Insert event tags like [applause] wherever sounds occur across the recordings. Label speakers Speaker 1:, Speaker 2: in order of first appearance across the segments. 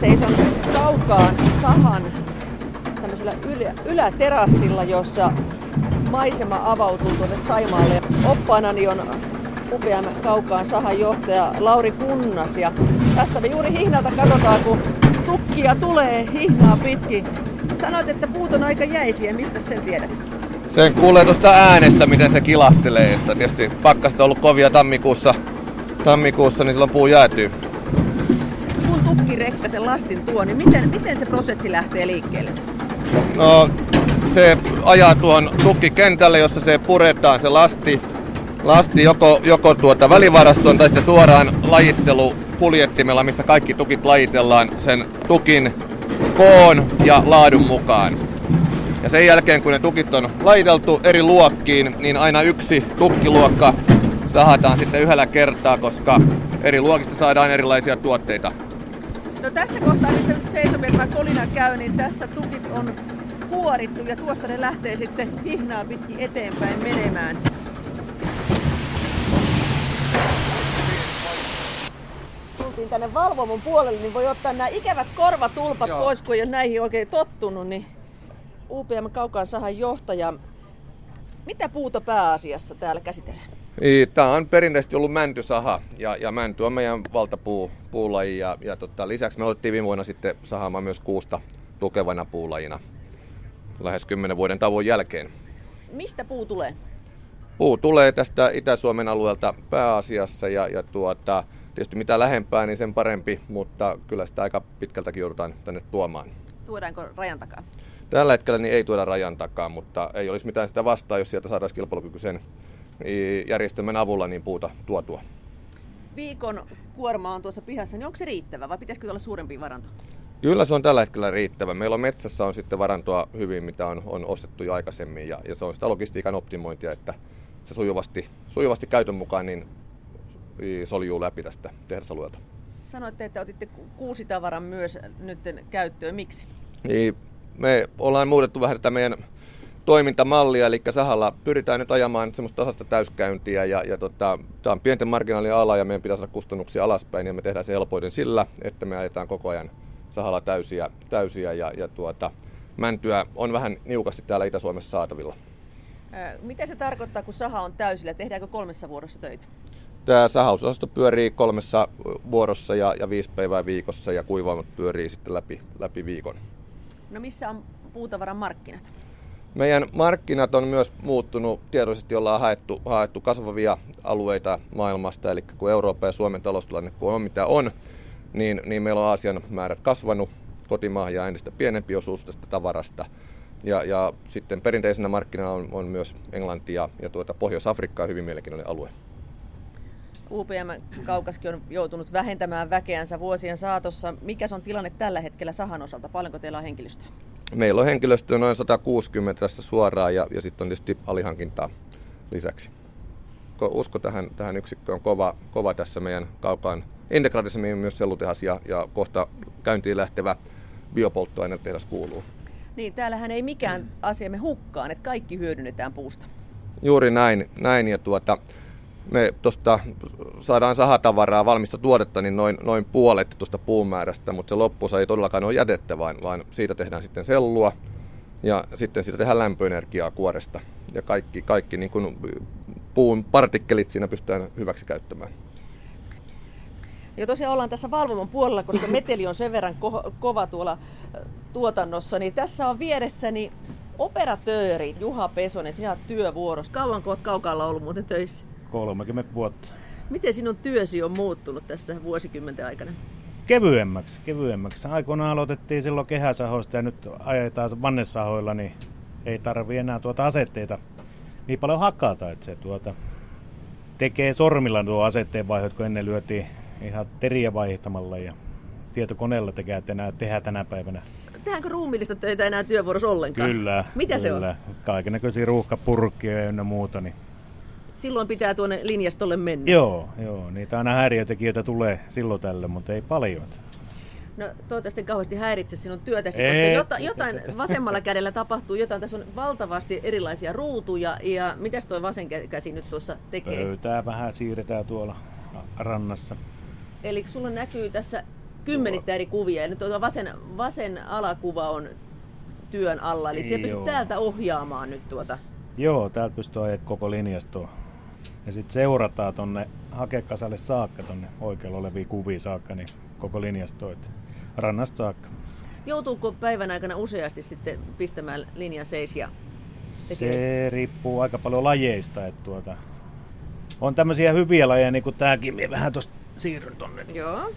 Speaker 1: Seison kaukaan sahan tämmöisellä ylä, yläterassilla, jossa maisema avautuu tuonne Saimaalle. Oppaanani on upean kaukaan sahan johtaja Lauri Kunnas ja tässä me juuri hihnalta katsotaan, kun tukkia tulee hihnaa pitkin. Sanoit, että puut on aika jäisiä. Mistä sen tiedät?
Speaker 2: Sen kuulee tuosta äänestä, miten se kilahtelee. Että tietysti pakkasta on ollut kovia tammikuussa, tammikuussa niin silloin puu jäätyy.
Speaker 1: Kun tukkirekka sen lastin tuo, niin miten, miten se prosessi lähtee liikkeelle?
Speaker 2: No, se ajaa tuohon tukkikentälle, jossa se puretaan se lasti, lasti joko, joko tuota välivarastoon tai sitten suoraan lajittelu puljettimella, missä kaikki tukit lajitellaan sen tukin koon ja laadun mukaan. Ja sen jälkeen kun ne tukit on lajiteltu eri luokkiin, niin aina yksi tukkiluokka sahataan sitten yhdellä kertaa, koska eri luokista saadaan erilaisia tuotteita.
Speaker 1: No tässä kohtaa, missä nyt seisomme, tämä kolina käy, niin tässä tukit on kuorittu ja tuosta ne lähtee sitten hihnaa pitkin eteenpäin menemään. Tultiin tänne valvomon puolelle, niin voi ottaa nämä ikävät korvatulpat Joo. pois, kun ei ole näihin oikein tottunut. Niin UPM Kaukaan sahan johtaja. Mitä puuta pääasiassa täällä käsitellään?
Speaker 2: Tämä on perinteisesti ollut mäntysaha ja, ja mänty on meidän valtapuu, puulaji ja, ja tota, lisäksi me otettiin viime vuonna sitten sahaamaan myös kuusta tukevana puulajina lähes 10 vuoden tauon jälkeen.
Speaker 1: Mistä puu tulee?
Speaker 2: Puu tulee tästä Itä-Suomen alueelta pääasiassa ja, ja tuota, tietysti mitä lähempää, niin sen parempi, mutta kyllä sitä aika pitkältäkin joudutaan tänne tuomaan.
Speaker 1: Tuodaanko rajan takaa?
Speaker 2: Tällä hetkellä niin ei tuoda rajan takaa, mutta ei olisi mitään sitä vastaa, jos sieltä saadaan kilpailukykyisen järjestelmän avulla niin puuta tuotua.
Speaker 1: Viikon kuorma on tuossa pihassa, niin onko se riittävä vai pitäisikö olla suurempi varanto?
Speaker 2: Kyllä se on tällä hetkellä riittävä. Meillä on metsässä on sitten varantoa hyvin, mitä on, on ostettu jo aikaisemmin ja, ja se on sitä logistiikan optimointia, että se sujuvasti, sujuvasti käytön mukaan niin soljuu läpi tästä tehdasalueelta.
Speaker 1: Sanoitte, että otitte kuusi tavaran myös nyt käyttöön. Miksi?
Speaker 2: Niin, me ollaan muutettu vähän tätä meidän toimintamallia, eli sahalla pyritään nyt ajamaan semmoista tasasta täyskäyntiä ja, ja tota, tämä on pienten marginaalien ala ja meidän pitäisi saada kustannuksia alaspäin ja me tehdään se helpoiten sillä, että me ajetaan koko ajan sahalla täysiä, täysiä ja, ja tuota, mäntyä on vähän niukasti täällä Itä-Suomessa saatavilla.
Speaker 1: Mitä se tarkoittaa, kun saha on täysillä? Tehdäänkö kolmessa vuorossa töitä?
Speaker 2: Tämä sahausosasto pyörii kolmessa vuorossa ja, ja viisi päivää viikossa ja kuivaamat pyörii sitten läpi, läpi viikon.
Speaker 1: No missä on puutavaran markkinat?
Speaker 2: Meidän markkinat on myös muuttunut. Tiedollisesti ollaan haettu, haettu kasvavia alueita maailmasta, eli kun Eurooppa ja Suomen taloustilanne kun on mitä on, niin, niin meillä on Aasian määrät kasvanut, kotimaa ja entistä pienempi osuus tästä tavarasta. Ja, ja sitten perinteisenä markkinana on, on myös Englanti ja, ja tuota Pohjois-Afrikka hyvin mielenkiintoinen alue.
Speaker 1: UPM Kaukaskin on joutunut vähentämään väkeänsä vuosien saatossa. Mikä on tilanne tällä hetkellä sahan osalta? Paljonko teillä on henkilöstöä?
Speaker 2: Meillä on henkilöstöä noin 160 tässä suoraan ja, ja sitten on tietysti alihankintaa lisäksi. Usko tähän, tähän yksikköön on kova, kova tässä meidän kaukaan integraatissa, mihin myös sellutehas ja, ja kohta käyntiin lähtevä biopolttoainetehdas kuuluu.
Speaker 1: Niin, täällähän ei mikään asiamme hukkaan, että kaikki hyödynnetään puusta.
Speaker 2: Juuri näin, näin ja tuota, me tuosta saadaan sahatavaraa, valmista tuotetta, niin noin, noin puolet tuosta puumäärästä, mutta se loppuosa ei todellakaan ole jätettä, vaan, vaan siitä tehdään sitten sellua ja sitten siitä tehdään lämpöenergiaa kuoresta. Ja kaikki, kaikki niin kuin puun partikkelit siinä pystytään hyväksi käyttämään.
Speaker 1: Ja tosiaan ollaan tässä valvomon puolella, koska [laughs] meteli on sen verran ko- kova tuolla tuotannossa, niin tässä on vieressäni operatööri Juha Pesonen, sinä olet työvuorossa. Kauanko olet kaukalla ollut muuten töissä?
Speaker 3: 30 vuotta.
Speaker 1: Miten sinun työsi on muuttunut tässä vuosikymmenten aikana?
Speaker 3: Kevyemmäksi, kevyemmäksi. Aikoinaan aloitettiin silloin kehäsahoista ja nyt ajetaan vannesahoilla, niin ei tarvi enää tuota asetteita niin paljon hakata, että se tuota, tekee sormilla tuo asetteen vaihot, kun ennen lyötiin ihan teriä vaihtamalla ja tietokoneella tekee enää tehdä tänä päivänä.
Speaker 1: Tehdäänkö ruumiillista töitä enää työvuorossa ollenkaan?
Speaker 3: Kyllä.
Speaker 1: Mitä
Speaker 3: kyllä.
Speaker 1: se on?
Speaker 3: Kaikennäköisiä ruuhkapurkkia ja ynnä muuta. Niin
Speaker 1: silloin pitää tuonne linjastolle mennä.
Speaker 3: Joo, joo, niitä aina häiriötekijöitä tulee silloin tälle, mutta ei paljon.
Speaker 1: No toivottavasti kauheasti häiritse sinun työtäsi, ei, koska jotain, vasemmalla kädellä tapahtuu, jotain. Tässä on valtavasti erilaisia ruutuja ja mitäs tuo vasen käsi nyt tuossa tekee?
Speaker 3: Pöytää vähän siirretään tuolla rannassa.
Speaker 1: Eli sulla näkyy tässä kymmenittäin eri kuvia ja nyt tuo vasen, vasen alakuva on työn alla, eli se pystyy täältä ohjaamaan nyt tuota.
Speaker 3: Joo, täältä pystyy ajat koko linjastoa. Ja sitten seurataan tonne hakekasalle saakka, tonne oikealla oleviin kuviin saakka, niin koko linjasto, rannasta saakka.
Speaker 1: Joutuuko päivän aikana useasti sitten pistämään linjan seis ja
Speaker 3: tekee? Se riippuu aika paljon lajeista. Että tuota, on tämmöisiä hyviä lajeja, niin kuin tämäkin. Minä vähän tuosta siirryn tonne.
Speaker 1: Joo.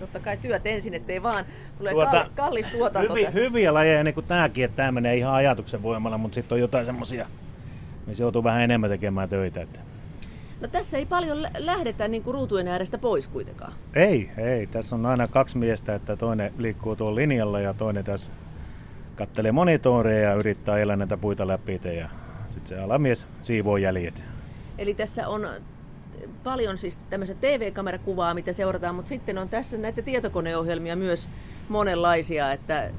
Speaker 1: Totta kai työt ensin, ettei vaan tule tuota, kallis tuotanto
Speaker 3: hyvi, tästä. Hyviä lajeja, niin kuin tämäkin, että tämä menee ihan ajatuksen voimalla, mutta sitten on jotain semmoisia, missä joutuu vähän enemmän tekemään töitä. Että.
Speaker 1: No tässä ei paljon lähdetä niin kuin ruutujen äärestä pois kuitenkaan.
Speaker 3: Ei, ei. Tässä on aina kaksi miestä, että toinen liikkuu tuolla linjalla ja toinen tässä kattelee monitoreja ja yrittää elää näitä puita läpi ja sitten se alamies siivoo jäljet.
Speaker 1: Eli tässä on paljon siis tämmöistä TV-kamerakuvaa, mitä seurataan, mutta sitten on tässä näitä tietokoneohjelmia myös monenlaisia, että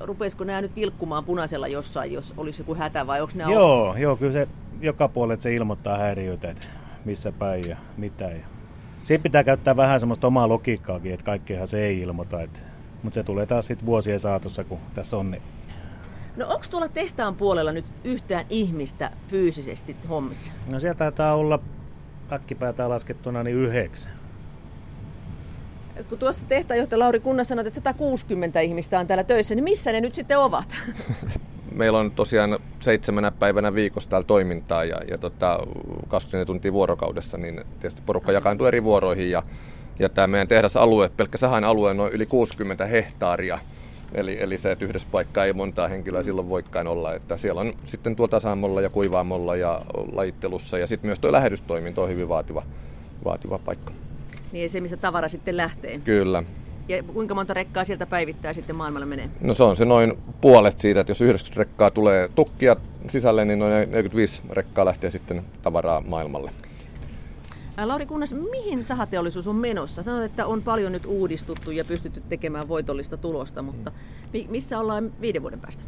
Speaker 1: rupeisiko nämä nyt vilkkumaan punaisella jossain, jos olisi joku hätä vai onko nämä...
Speaker 3: Joo, ollut? joo kyllä se joka puolella se ilmoittaa häiriöitä, että missä päin ja mitä. Ja... Siinä pitää käyttää vähän semmoista omaa logiikkaakin, että kaikkea se ei ilmoita. Että... Mutta se tulee taas sitten vuosien saatossa, kun tässä on. Niin...
Speaker 1: No onko tuolla tehtaan puolella nyt yhtään ihmistä fyysisesti hommissa?
Speaker 3: No sieltä taitaa olla äkkipäätään laskettuna niin yhdeksän.
Speaker 1: Kun tuossa tehtäänjohtaja Lauri Kunnas sanoi, että 160 ihmistä on täällä töissä, niin missä ne nyt sitten ovat? [laughs]
Speaker 2: Meillä on tosiaan seitsemänä päivänä viikossa täällä toimintaa ja, ja tota, 24 tuntia vuorokaudessa, niin tietysti porukka jakaantuu eri vuoroihin ja, ja tämä meidän tehdasalue, pelkkä sahan alue on noin yli 60 hehtaaria. Eli, eli se, että yhdessä paikkaa ei montaa henkilöä silloin voikaan olla. Että siellä on sitten tuo tasaamolla ja kuivaamolla ja lajittelussa ja sitten myös tuo lähetystoiminto on hyvin vaativa, vaativa paikka.
Speaker 1: Niin se, missä tavara sitten lähtee.
Speaker 2: Kyllä.
Speaker 1: Ja kuinka monta rekkaa sieltä päivittää sitten maailmalle menee?
Speaker 2: No se on se noin puolet siitä, että jos 90 rekkaa tulee tukkia sisälle, niin noin 45 rekkaa lähtee sitten tavaraa maailmalle.
Speaker 1: Lauri Kunnas, mihin sahateollisuus on menossa? Sanoit, että on paljon nyt uudistuttu ja pystytty tekemään voitollista tulosta, mutta missä ollaan viiden vuoden päästä?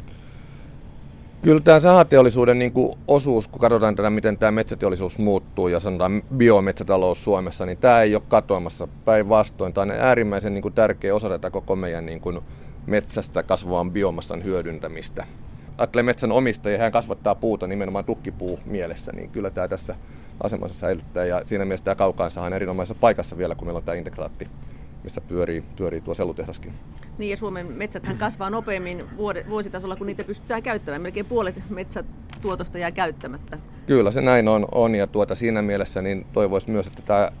Speaker 2: Kyllä tämä sahateollisuuden niin kuin osuus, kun katsotaan tätä, miten tämä metsäteollisuus muuttuu ja sanotaan biometsätalous Suomessa, niin tämä ei ole katoamassa päinvastoin. Tämä on äärimmäisen niin kuin tärkeä osa tätä koko meidän niin kuin metsästä kasvavan biomassan hyödyntämistä. Ajattelee metsän omistajia, hän kasvattaa puuta nimenomaan tukkipuu mielessä, niin kyllä tämä tässä asemassa säilyttää. Ja siinä mielessä tämä kaukaansa on erinomaisessa paikassa vielä, kun meillä on tämä integraatti missä pyörii, pyörii tuo sellutehdaskin.
Speaker 1: Niin ja Suomen metsäthän kasvaa nopeammin vuositasolla, kun niitä pystytään käyttämään. Melkein puolet metsätuotosta jää käyttämättä.
Speaker 2: Kyllä se näin on, on ja tuota, siinä mielessä niin toivoisi myös, että tämä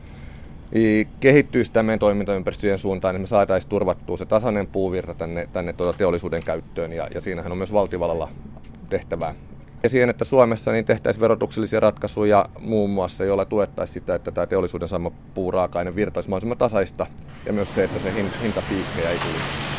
Speaker 2: kehittyisi tämän meidän toimintaympäristöjen suuntaan, niin me saataisiin turvattua se tasainen puuvirta tänne, tänne tuota teollisuuden käyttöön ja, ja siinähän on myös valtiovallalla tehtävää ja siihen, että Suomessa niin tehtäisiin verotuksellisia ratkaisuja muun muassa, joilla tuettaisiin sitä, että tämä teollisuuden saama puuraaka-aine virtaisi mahdollisimman tasaista ja myös se, että se hintapiikkejä ei tulisi.